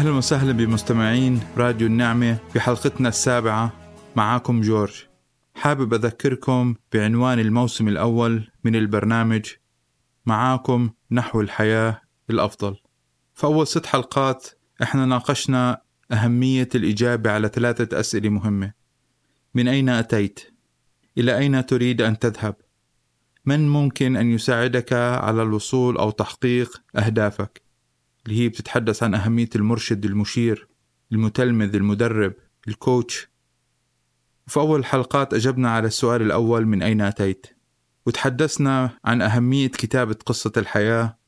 أهلا وسهلا بمستمعين راديو النعمة في حلقتنا السابعة معاكم جورج حابب أذكركم بعنوان الموسم الأول من البرنامج معاكم نحو الحياة الأفضل فأول ست حلقات إحنا ناقشنا أهمية الإجابة على ثلاثة أسئلة مهمة من أين أتيت؟ إلى أين تريد أن تذهب؟ من ممكن أن يساعدك على الوصول أو تحقيق أهدافك؟ اللي هي بتتحدث عن أهمية المرشد المشير المتلمذ المدرب الكوتش. في أول الحلقات أجبنا على السؤال الأول من أين أتيت؟ وتحدثنا عن أهمية كتابة قصة الحياة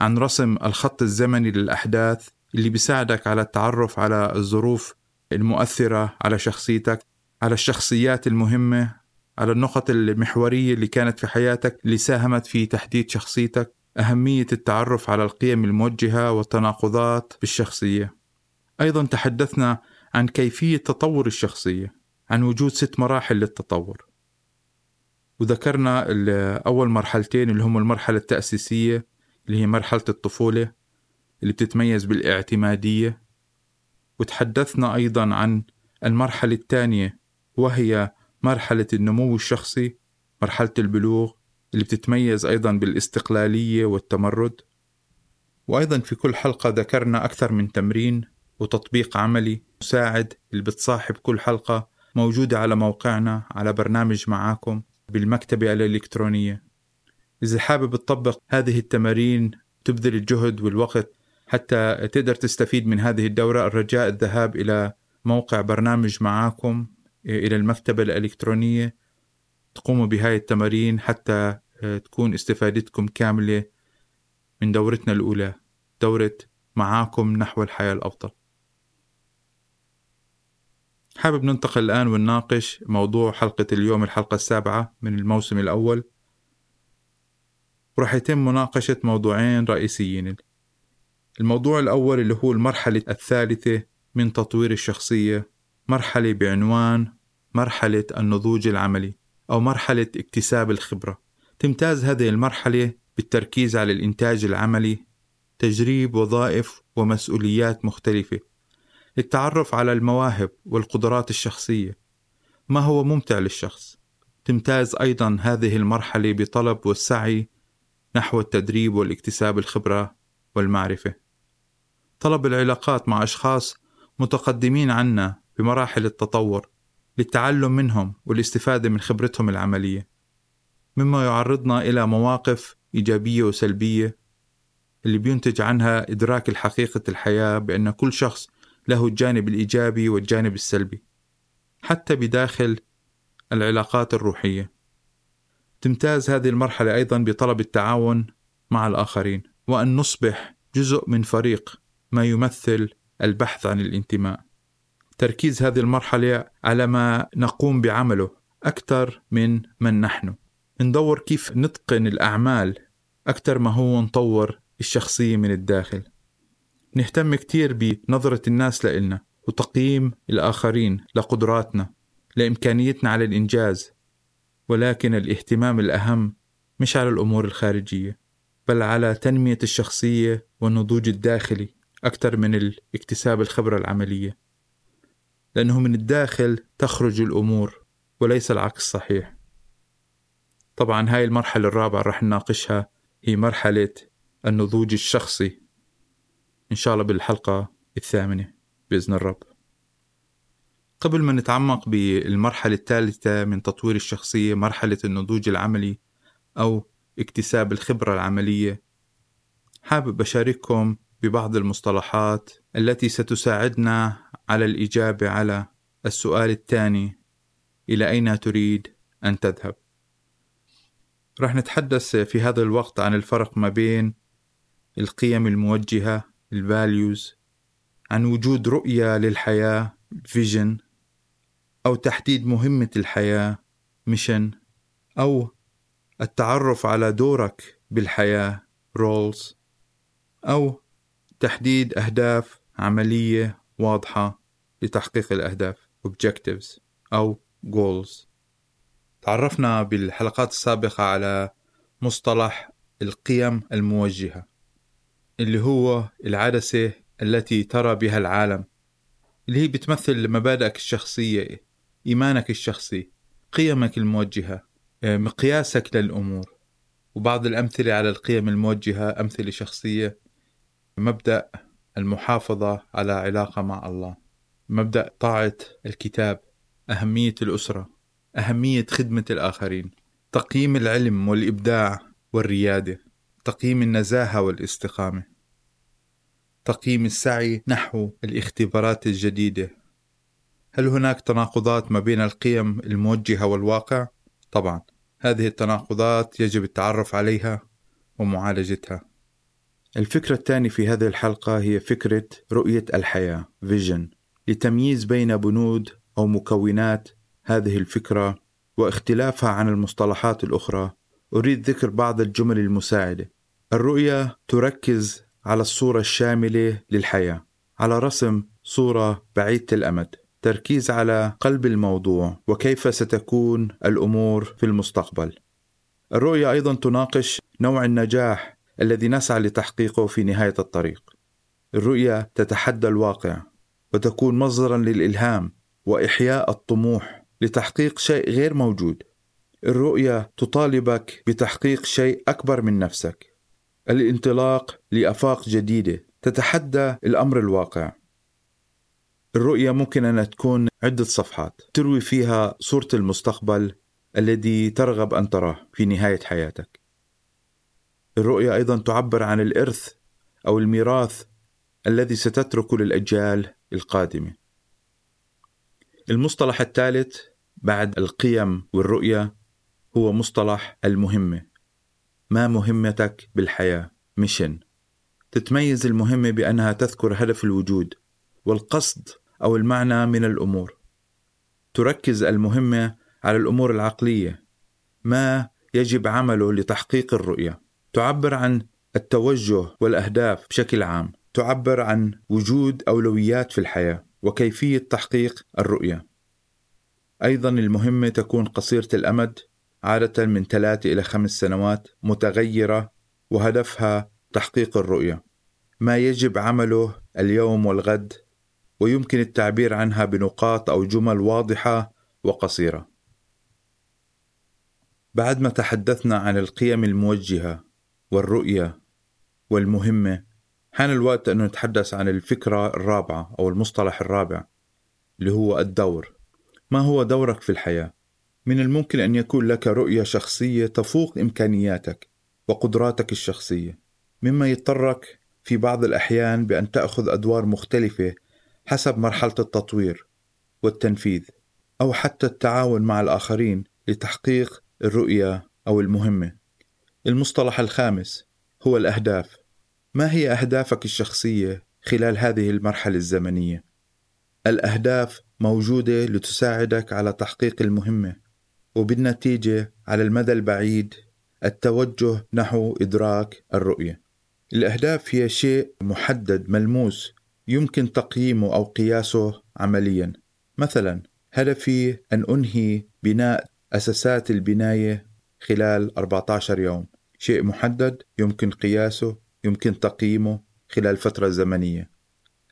عن رسم الخط الزمني للأحداث اللي بيساعدك على التعرف على الظروف المؤثرة على شخصيتك على الشخصيات المهمة على النقط المحورية اللي كانت في حياتك اللي ساهمت في تحديد شخصيتك. أهمية التعرف على القيم الموجهة والتناقضات بالشخصية. أيضا تحدثنا عن كيفية تطور الشخصية عن وجود ست مراحل للتطور. وذكرنا أول مرحلتين اللي هم المرحلة التأسيسية اللي هي مرحلة الطفولة اللي بتتميز بالاعتمادية. وتحدثنا أيضا عن المرحلة الثانية وهي مرحلة النمو الشخصي مرحلة البلوغ. اللي بتتميز أيضا بالاستقلالية والتمرد. وأيضا في كل حلقة ذكرنا أكثر من تمرين وتطبيق عملي مساعد اللي بتصاحب كل حلقة موجودة على موقعنا على برنامج معاكم بالمكتبة الإلكترونية. إذا حابب تطبق هذه التمارين تبذل الجهد والوقت حتى تقدر تستفيد من هذه الدورة. الرجاء الذهاب إلى موقع برنامج معاكم إلى المكتبة الإلكترونية. تقوموا بهاي التمارين حتى تكون استفادتكم كاملة من دورتنا الأولى دورة معاكم نحو الحياة الأفضل. حابب ننتقل الآن ونناقش موضوع حلقة اليوم الحلقة السابعة من الموسم الأول. وراح يتم مناقشة موضوعين رئيسيين. الموضوع الأول اللي هو المرحلة الثالثة من تطوير الشخصية مرحلة بعنوان مرحلة النضوج العملي. أو مرحلة اكتساب الخبرة. تمتاز هذه المرحلة بالتركيز على الإنتاج العملي تجريب وظائف ومسؤوليات مختلفة. للتعرف على المواهب والقدرات الشخصية. ما هو ممتع للشخص؟ تمتاز أيضا هذه المرحلة بطلب والسعي نحو التدريب والاكتساب الخبرة والمعرفة. طلب العلاقات مع أشخاص متقدمين عنا بمراحل التطور. للتعلم منهم والاستفادة من خبرتهم العملية مما يعرضنا إلى مواقف إيجابية وسلبية اللي بينتج عنها إدراك الحقيقة الحياة بأن كل شخص له الجانب الإيجابي والجانب السلبي حتى بداخل العلاقات الروحية. تمتاز هذه المرحلة أيضا بطلب التعاون مع الآخرين وأن نصبح جزء من فريق ما يمثل البحث عن الانتماء. تركيز هذه المرحلة على ما نقوم بعمله أكثر من من نحن. ندور كيف نتقن الأعمال أكثر ما هو نطور الشخصية من الداخل. نهتم كتير بنظرة الناس لإلنا وتقييم الآخرين لقدراتنا لإمكانيتنا على الإنجاز. ولكن الاهتمام الأهم مش على الأمور الخارجية بل على تنمية الشخصية والنضوج الداخلي أكثر من اكتساب الخبرة العملية. لأنه من الداخل تخرج الأمور وليس العكس صحيح. طبعا هاي المرحلة الرابعة رح نناقشها هي مرحلة النضوج الشخصي. إن شاء الله بالحلقة الثامنة بإذن الرب. قبل ما نتعمق بالمرحلة الثالثة من تطوير الشخصية مرحلة النضوج العملي أو اكتساب الخبرة العملية حابب أشارككم ببعض المصطلحات التي ستساعدنا على الإجابة على السؤال الثاني إلى أين تريد أن تذهب؟ رح نتحدث في هذا الوقت عن الفرق ما بين القيم الموجهة ال values عن وجود رؤية للحياة vision أو تحديد مهمة الحياة mission أو التعرف على دورك بالحياة roles أو تحديد أهداف عملية واضحة لتحقيق الأهداف objectives أو goals. تعرفنا بالحلقات السابقة على مصطلح القيم الموجهة اللي هو العدسة التي ترى بها العالم اللي هي بتمثل مبادئك الشخصية إيمانك الشخصي قيمك الموجهة آه، مقياسك للأمور. وبعض الأمثلة على القيم الموجهة أمثلة شخصية مبدأ المحافظة على علاقة مع الله. مبدأ طاعة الكتاب أهمية الأسرة أهمية خدمة الآخرين تقييم العلم والإبداع والريادة تقييم النزاهة والاستقامة تقييم السعي نحو الاختبارات الجديدة. هل هناك تناقضات ما بين القيم الموجهة والواقع؟ طبعا هذه التناقضات يجب التعرف عليها ومعالجتها. الفكرة الثانية في هذه الحلقة هي فكرة رؤية الحياة فيجن لتمييز بين بنود أو مكونات هذه الفكرة واختلافها عن المصطلحات الأخرى. أريد ذكر بعض الجمل المساعدة. الرؤية تركز على الصورة الشاملة للحياة على رسم صورة بعيدة الأمد تركيز على قلب الموضوع وكيف ستكون الأمور في المستقبل. الرؤية أيضا تناقش نوع النجاح الذي نسعى لتحقيقه في نهاية الطريق. الرؤية تتحدى الواقع وتكون مصدرا للإلهام وإحياء الطموح لتحقيق شيء غير موجود. الرؤية تطالبك بتحقيق شيء أكبر من نفسك. الانطلاق لآفاق جديدة تتحدى الأمر الواقع. الرؤية ممكن أن تكون عدة صفحات تروي فيها صورة المستقبل الذي ترغب أن تراه في نهاية حياتك. الرؤية أيضا تعبر عن الإرث أو الميراث الذي ستتركه للأجيال القادمة. المصطلح الثالث بعد القيم والرؤية هو مصطلح المهمة. ما مهمتك بالحياة؟ ميشن. تتميز المهمة بأنها تذكر هدف الوجود والقصد أو المعنى من الأمور. تركز المهمة على الأمور العقلية. ما يجب عمله لتحقيق الرؤية تعبر عن التوجه والأهداف بشكل عام. تعبر عن وجود أولويات في الحياة وكيفية تحقيق الرؤية. أيضا المهمة تكون قصيرة الأمد عادة من ثلاثة إلى خمس سنوات متغيرة وهدفها تحقيق الرؤية. ما يجب عمله اليوم والغد ويمكن التعبير عنها بنقاط أو جمل واضحة وقصيرة. بعد ما تحدثنا عن القيم الموجهة والرؤية والمهمة حان الوقت أن نتحدث عن الفكرة الرابعة أو المصطلح الرابع اللي هو الدور ما هو دورك في الحياة؟ من الممكن أن يكون لك رؤية شخصية تفوق إمكانياتك وقدراتك الشخصية مما يضطرك في بعض الأحيان بأن تأخذ أدوار مختلفة حسب مرحلة التطوير والتنفيذ أو حتى التعاون مع الآخرين لتحقيق الرؤية أو المهمة. المصطلح الخامس هو الأهداف. ما هي أهدافك الشخصية خلال هذه المرحلة الزمنية؟ الأهداف موجودة لتساعدك على تحقيق المهمة، وبالنتيجة على المدى البعيد التوجه نحو إدراك الرؤية. الأهداف هي شيء محدد ملموس يمكن تقييمه أو قياسه عمليا مثلا هدفي أن أنهي بناء أساسات البناية خلال 14 يوم. شيء محدد يمكن قياسه يمكن تقييمه خلال فترة زمنية.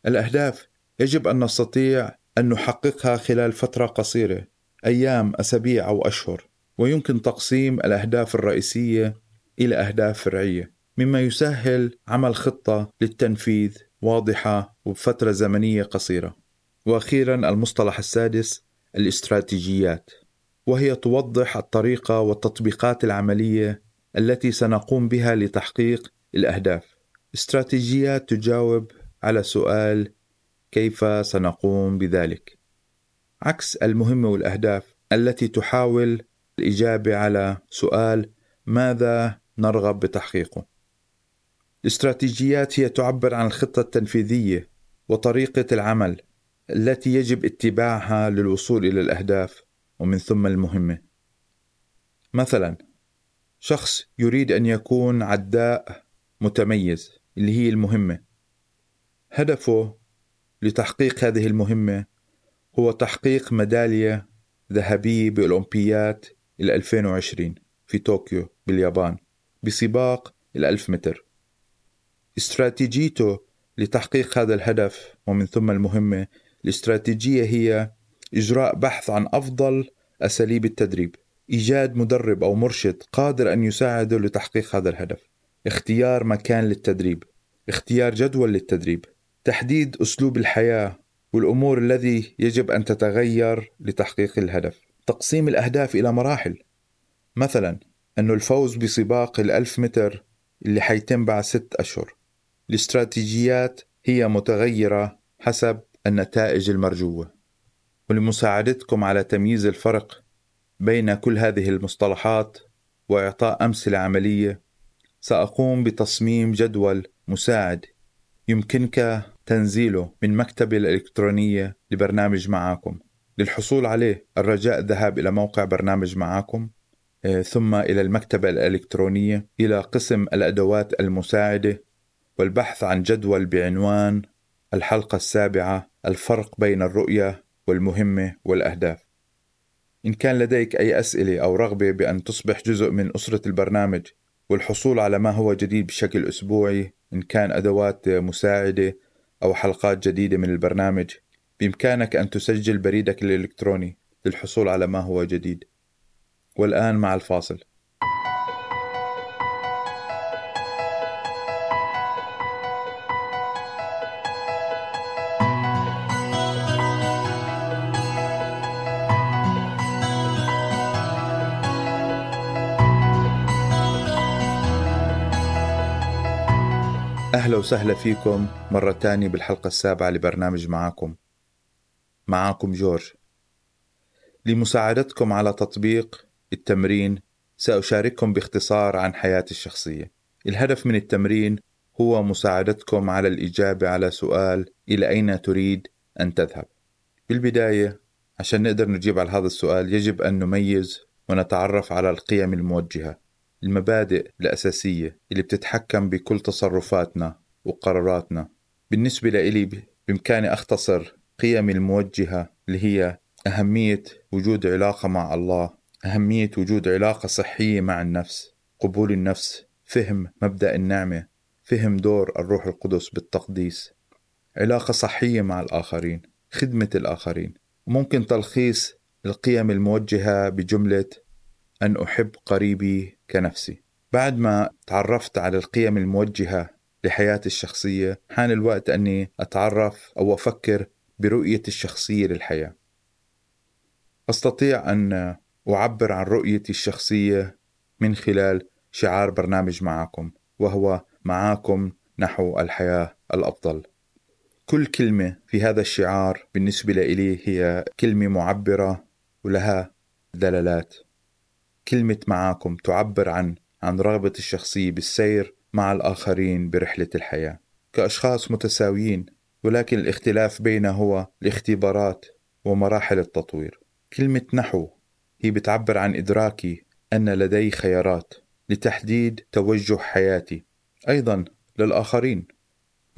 الأهداف يجب أن نستطيع أن نحققها خلال فترة قصيرة أيام أسابيع أو أشهر. ويمكن تقسيم الأهداف الرئيسية إلى أهداف فرعية مما يسهل عمل خطة للتنفيذ واضحة وبفترة زمنية قصيرة. وأخيرا المصطلح السادس الاستراتيجيات. وهي توضح الطريقة والتطبيقات العملية التي سنقوم بها لتحقيق الأهداف. استراتيجيات تجاوب على سؤال كيف سنقوم بذلك؟ عكس المهمة والأهداف التي تحاول الإجابة على سؤال ماذا نرغب بتحقيقه؟ الاستراتيجيات هي تعبر عن الخطة التنفيذية وطريقة العمل التي يجب اتباعها للوصول إلى الأهداف ومن ثم المهمة. مثلا شخص يريد أن يكون عداء متميز اللي هي المهمة. هدفه لتحقيق هذه المهمة هو تحقيق ميدالية ذهبية بأولمبيات 2020 في طوكيو باليابان بسباق الألف متر استراتيجيته لتحقيق هذا الهدف ومن ثم المهمة الاستراتيجية هي إجراء بحث عن أفضل أساليب التدريب. إيجاد مدرب أو مرشد قادر أن يساعده لتحقيق هذا الهدف. اختيار مكان للتدريب. اختيار جدول للتدريب. تحديد أسلوب الحياة والأمور الذي يجب أن تتغير لتحقيق الهدف. تقسيم الأهداف إلى مراحل. مثلا أنه الفوز بسباق الألف متر اللي حيتم بعد ست أشهر. الاستراتيجيات هي متغيرة حسب النتائج المرجوة. ولمساعدتكم على تمييز الفرق بين كل هذه المصطلحات وإعطاء أمثلة عملية سأقوم بتصميم جدول مساعد يمكنك تنزيله من مكتبي الإلكترونية لبرنامج معاكم. للحصول عليه الرجاء الذهاب إلى موقع برنامج معاكم آه، ثم إلى المكتبة الإلكترونية إلى قسم الأدوات المساعدة والبحث عن جدول بعنوان الحلقة السابعة الفرق بين الرؤية والمهمة والأهداف. إن كان لديك أي أسئلة أو رغبة بأن تصبح جزء من أسرة البرنامج والحصول على ما هو جديد بشكل أسبوعي إن كان أدوات مساعدة أو حلقات جديدة من البرنامج بإمكانك أن تسجل بريدك الإلكتروني للحصول على ما هو جديد. والآن مع الفاصل. أهلا وسهلا فيكم مرة تانية بالحلقة السابعة لبرنامج معاكم. معاكم جورج. لمساعدتكم على تطبيق التمرين سأشارككم باختصار عن حياتي الشخصية. الهدف من التمرين هو مساعدتكم على الإجابة على سؤال إلى أين تريد أن تذهب. بالبداية عشان نقدر نجيب على هذا السؤال يجب أن نميز ونتعرف على القيم الموجهة المبادئ الأساسية اللي بتتحكم بكل تصرفاتنا. وقراراتنا. بالنسبة لإلي بإمكاني أختصر قيمي الموجهة اللي هي أهمية وجود علاقة مع الله أهمية وجود علاقة صحية مع النفس قبول النفس فهم مبدأ النعمة فهم دور الروح القدس بالتقديس. علاقة صحية مع الآخرين خدمة الآخرين. ممكن تلخيص القيم الموجهة بجملة أن أحب قريبي كنفسي. بعد ما تعرفت على القيم الموجهة لحياتي الشخصية حان الوقت أني أتعرف أو أفكر برؤيتي الشخصية للحياة. أستطيع أن أعبر عن رؤيتي الشخصية من خلال شعار برنامج معكم وهو معاكم نحو الحياة الأفضل كل كلمة في هذا الشعار بالنسبة لي هي كلمة معبرة ولها دلالات. كلمة معاكم تعبر عن عن رغبة الشخصية بالسير مع الآخرين برحلة الحياة كأشخاص متساويين ولكن الاختلاف بيننا هو الاختبارات ومراحل التطوير. كلمة نحو هي بتعبر عن إدراكي أن لدي خيارات لتحديد توجه حياتي. أيضا للآخرين.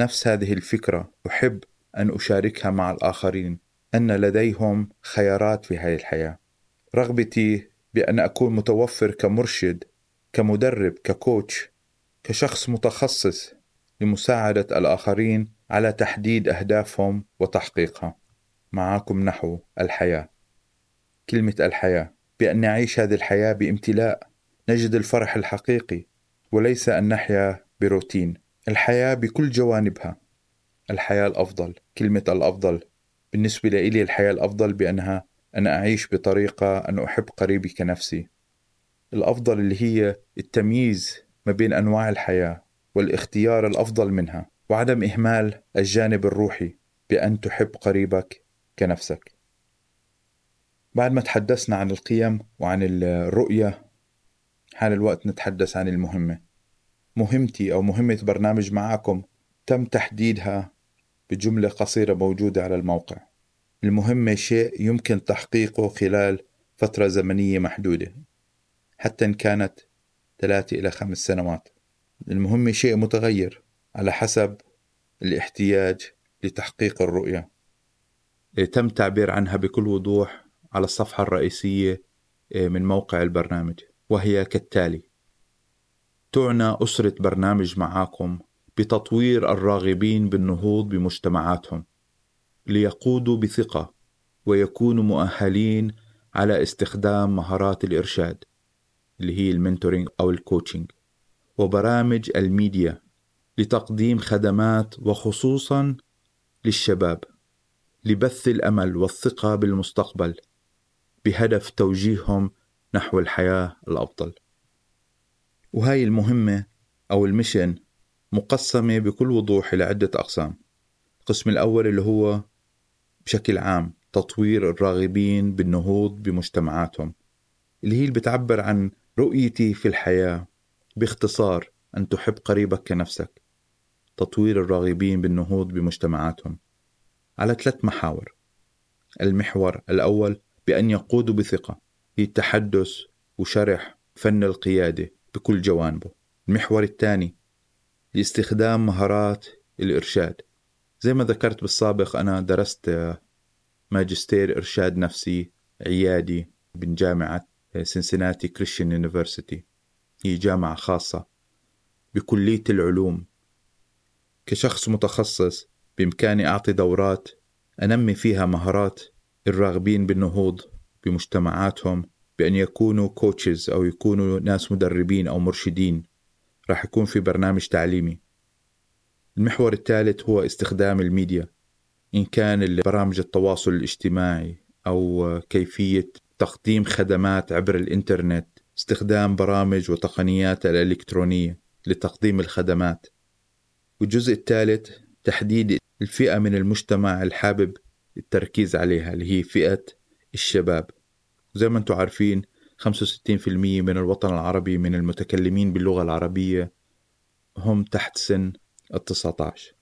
نفس هذه الفكرة أحب أن أشاركها مع الآخرين أن لديهم خيارات في هذه الحياة. رغبتي بأن أكون متوفر كمرشد كمدرب ككوتش كشخص متخصص لمساعدة الآخرين على تحديد أهدافهم وتحقيقها. معاكم نحو الحياة. كلمة الحياة. بأن نعيش هذه الحياة بامتلاء. نجد الفرح الحقيقي وليس أن نحيا بروتين. الحياة بكل جوانبها. الحياة الأفضل. كلمة الأفضل. بالنسبة لي الحياة الأفضل بأنها أنا أعيش بطريقة أن أحب قريبي كنفسي. الأفضل اللي هي التمييز ما بين أنواع الحياة والاختيار الأفضل منها وعدم إهمال الجانب الروحي بأن تحب قريبك كنفسك. بعد ما تحدثنا عن القيم وعن الرؤية حان الوقت نتحدث عن المهمة. مهمتي أو مهمة برنامج معاكم تم تحديدها بجملة قصيرة موجودة على الموقع. المهمة شيء يمكن تحقيقه خلال فترة زمنية محدودة حتى إن كانت ثلاثة إلى خمس سنوات. المهمة شيء متغير على حسب الاحتياج لتحقيق الرؤية. تم تعبير عنها بكل وضوح على الصفحة الرئيسية آه، من موقع البرنامج وهي كالتالي تعنى أسرة برنامج معاكم بتطوير الراغبين بالنهوض بمجتمعاتهم ليقودوا بثقة ويكونوا مؤهلين على استخدام مهارات الإرشاد. اللي هي ال mentoring أو ال coaching وبرامج الميديا لتقديم خدمات وخصوصا للشباب لبث الأمل والثقة بالمستقبل بهدف توجيههم نحو الحياة الأفضل. وهاي المهمة أو المشن مقسمة بكل وضوح إلى عده أقسام. القسم الأول اللي هو بشكل عام تطوير الراغبين بالنهوض بمجتمعاتهم اللي هي اللي بتعبر عن رؤيتي في الحياة باختصار أن تحب قريبك كنفسك. تطوير الراغبين بالنهوض بمجتمعاتهم. على ثلاث محاور. المحور الأول بأن يقودوا بثقة هي التحدث وشرح فن القيادة بكل جوانبه. المحور الثاني لاستخدام مهارات الإرشاد. زي ما ذكرت بالسابق أنا درست ماجستير إرشاد نفسي عيادي من جامعة Cincinnati Christian University هي جامعة خاصة بكلية العلوم. كشخص متخصص بإمكاني أعطي دورات أنمي فيها مهارات الراغبين بالنهوض بمجتمعاتهم بأن يكونوا coaches أو يكونوا ناس مدربين أو مرشدين. راح يكون في برنامج تعليمي. المحور الثالث هو استخدام الميديا. إن كان برامج التواصل الاجتماعي أو كيفية تقديم خدمات عبر الإنترنت استخدام برامج وتقنيات الإلكترونية لتقديم الخدمات. والجزء الثالث تحديد الفئة من المجتمع الحابب التركيز عليها اللي هي فئة الشباب. زي ما أنتم عارفين 65% من الوطن العربي من المتكلمين باللغة العربية هم تحت سن ال 19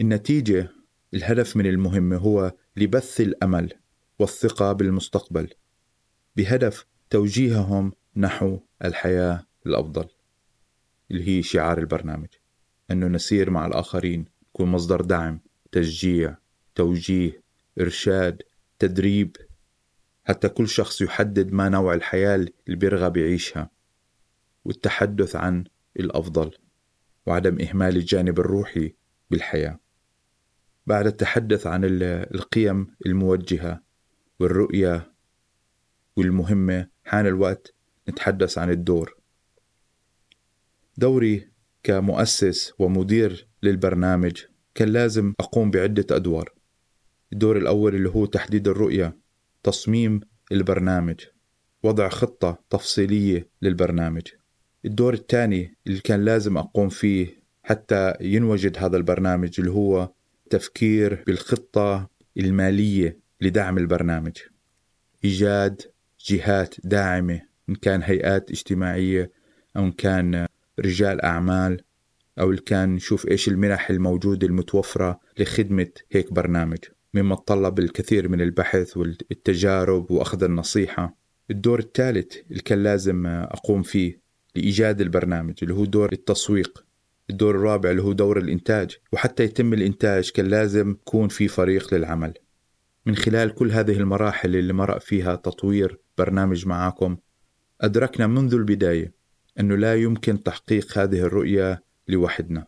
النتيجة الهدف من المهمة هو لبث الأمل والثقة بالمستقبل. بهدف توجيههم نحو الحياة الأفضل اللي هي شعار البرنامج. أنه نسير مع الآخرين يكون مصدر دعم تشجيع توجيه إرشاد تدريب. حتى كل شخص يحدد ما نوع الحياة اللي بيرغب يعيشها والتحدث عن الأفضل وعدم إهمال الجانب الروحي بالحياة. بعد التحدث عن القيم الموجهة والرؤية والمهمة حان الوقت نتحدث عن الدور. دوري كمؤسس ومدير للبرنامج كان لازم أقوم بعدة أدوار. الدور الأول اللي هو تحديد الرؤية تصميم البرنامج وضع خطة تفصيلية للبرنامج. الدور الثاني اللي كان لازم أقوم فيه حتى ينوجد هذا البرنامج اللي هو تفكير بالخطة المالية لدعم البرنامج. إيجاد جهات داعمة إن كان هيئات اجتماعية أو إن كان رجال أعمال أو اللي كان نشوف إيش المنح الموجودة المتوفرة لخدمة هيك برنامج. مما تطلب الكثير من البحث والتجارب وأخذ النصيحة. الدور الثالث اللي كان لازم أقوم فيه لإيجاد البرنامج اللي هو دور التسويق. الدور الرابع اللي هو دور الإنتاج. وحتى يتم الإنتاج كان لازم يكون في فريق للعمل. من خلال كل هذه المراحل اللي مرق فيها تطوير برنامج معاكم. أدركنا منذ البداية أنه لا يمكن تحقيق هذه الرؤية لوحدنا.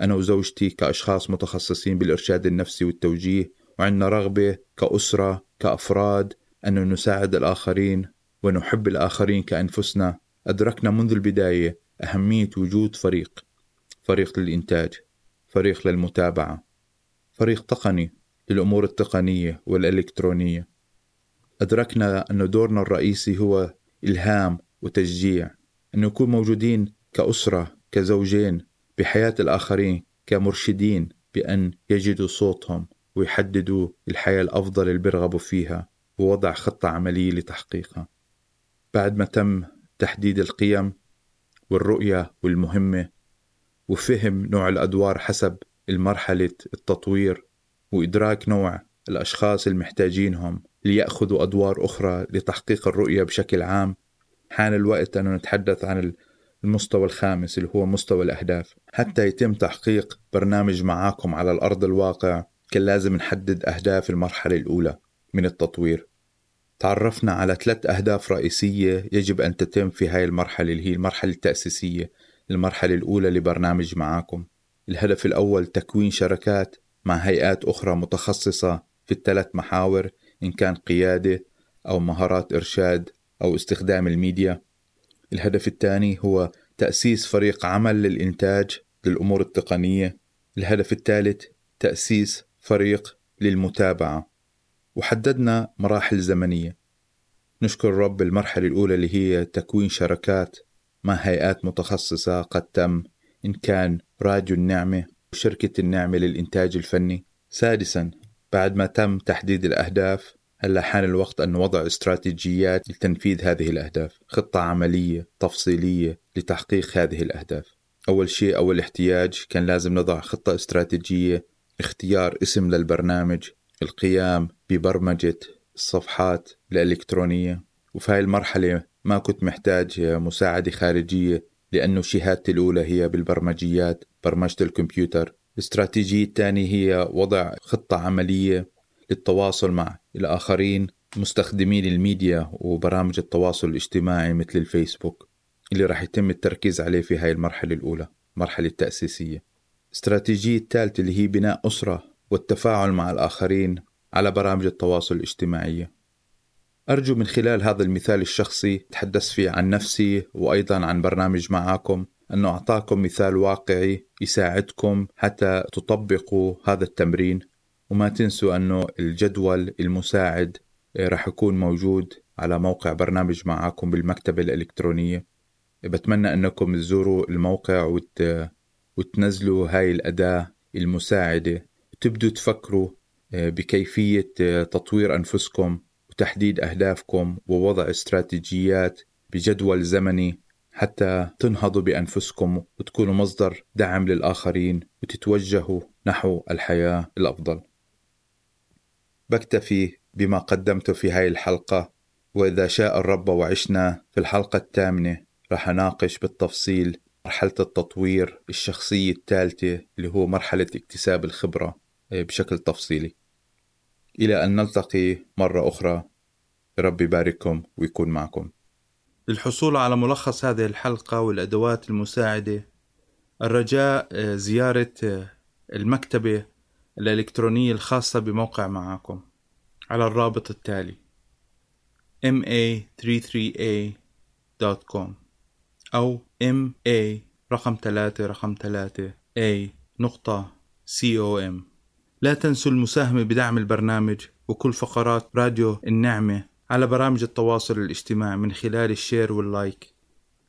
أنا وزوجتي كأشخاص متخصصين بالإرشاد النفسي والتوجيه وعندنا رغبة كأسرة كأفراد أن نساعد الآخرين ونحب الآخرين كأنفسنا. أدركنا منذ البداية أهمية وجود فريق فريق للإنتاج فريق للمتابعة فريق تقني للأمور التقنية والإلكترونية. أدركنا أن دورنا الرئيسي هو إلهام وتشجيع أن نكون موجودين كأسرة كزوجين بحياة الآخرين كمرشدين بأن يجدوا صوتهم ويحددوا الحياة الأفضل اللي بيرغبوا فيها ووضع خطة عملية لتحقيقها. بعد ما تم تحديد القيم والرؤية والمهمة وفهم نوع الأدوار حسب المرحلة التطوير وإدراك نوع الأشخاص المحتاجينهم ليأخذوا أدوار أخرى لتحقيق الرؤية بشكل عام. حان الوقت أن نتحدث عن المستوى الخامس اللي هو مستوى الأهداف. حتى يتم تحقيق برنامج معاكم على الأرض الواقع كان لازم نحدد أهداف المرحلة الأولى من التطوير. تعرفنا على ثلاث أهداف رئيسية يجب أن تتم في هاي المرحلة اللي هي المرحلة التأسيسية المرحلة الأولى لبرنامج معاكم. الهدف الأول تكوين شركات مع هيئات أخرى متخصصة في الثلاث محاور. إن كان قيادة أو مهارات إرشاد أو استخدام الميديا. الهدف الثاني هو تأسيس فريق عمل للإنتاج للأمور التقنية. الهدف الثالث تأسيس فريق للمتابعة. وحددنا مراحل زمنية. نشكر رب المرحلة الأولى اللي هي تكوين شركات مع هيئات متخصصة قد تم إن كان راديو النعمة وشركة النعمة للإنتاج الفني. سادسا بعد ما تم تحديد الأهداف هلا حان الوقت أن وضع استراتيجيات لتنفيذ هذه الأهداف؟ خطة عملية تفصيلية لتحقيق هذه الأهداف. أول شيء أول احتياج كان لازم نضع خطة استراتيجية اختيار اسم للبرنامج القيام ببرمجة الصفحات الإلكترونية. وفي هاي المرحلة ما كنت محتاج مساعدة خارجية لأنه شهادتي الأولى هي بالبرمجيات برمجة الكمبيوتر. الاستراتيجية الثانية هي وضع خطة عملية للتواصل مع الآخرين مستخدمين الميديا وبرامج التواصل الاجتماعي مثل الفيسبوك اللي راح يتم التركيز عليه في هاي المرحلة الأولى المرحلة التأسيسية استراتيجية الثالثة اللي هي بناء أسرة والتفاعل مع الآخرين على برامج التواصل الاجتماعي أرجو من خلال هذا المثال الشخصي تحدث فيه عن نفسي وأيضا عن برنامج معاكم. أنه أعطاكم مثال واقعي يساعدكم حتى تطبقوا هذا التمرين. وما تنسوا أنه الجدول المساعد راح يكون موجود على موقع برنامج معاكم بالمكتبة الإلكترونية. بتمنى أنكم تزوروا الموقع وت... وتنزلوا هاي الأداة المساعدة. وتبدوا تفكروا بكيفية تطوير أنفسكم وتحديد أهدافكم ووضع استراتيجيات بجدول زمني. حتى تنهضوا بأنفسكم وتكونوا مصدر دعم للآخرين وتتوجهوا نحو الحياة الأفضل. بكتفي بما قدمته في هاي الحلقة وإذا شاء الرب وعشنا في الحلقة الثامنة رح أناقش بالتفصيل مرحلة التطوير الشخصية الثالثة اللي هو مرحلة اكتساب الخبرة بشكل تفصيلي. إلى أن نلتقي مرة أخرى رب يبارككم ويكون معكم. للحصول على ملخص هذه الحلقة والأدوات المساعدة الرجاء زيارة المكتبة الإلكترونية الخاصة بموقع معاكم على الرابط التالي ma33a.com أو ma رقم ثلاثة رقم ثلاثة a نقطة com. لا تنسوا المساهمة بدعم البرنامج وكل فقرات راديو النعمة على برامج التواصل الاجتماعي من خلال ال share وال like.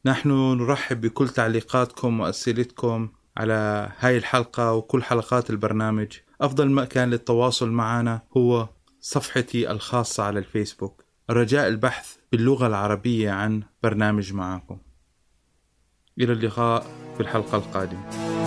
نحن نرحب بكل تعليقاتكم وأسئلتكم على هاي الحلقة وكل حلقات البرنامج. أفضل مكان للتواصل معنا هو صفحتي الخاصة على الفيسبوك. رجاء البحث باللغة العربية عن برنامج معاكم. إلى اللقاء في الحلقة القادمة.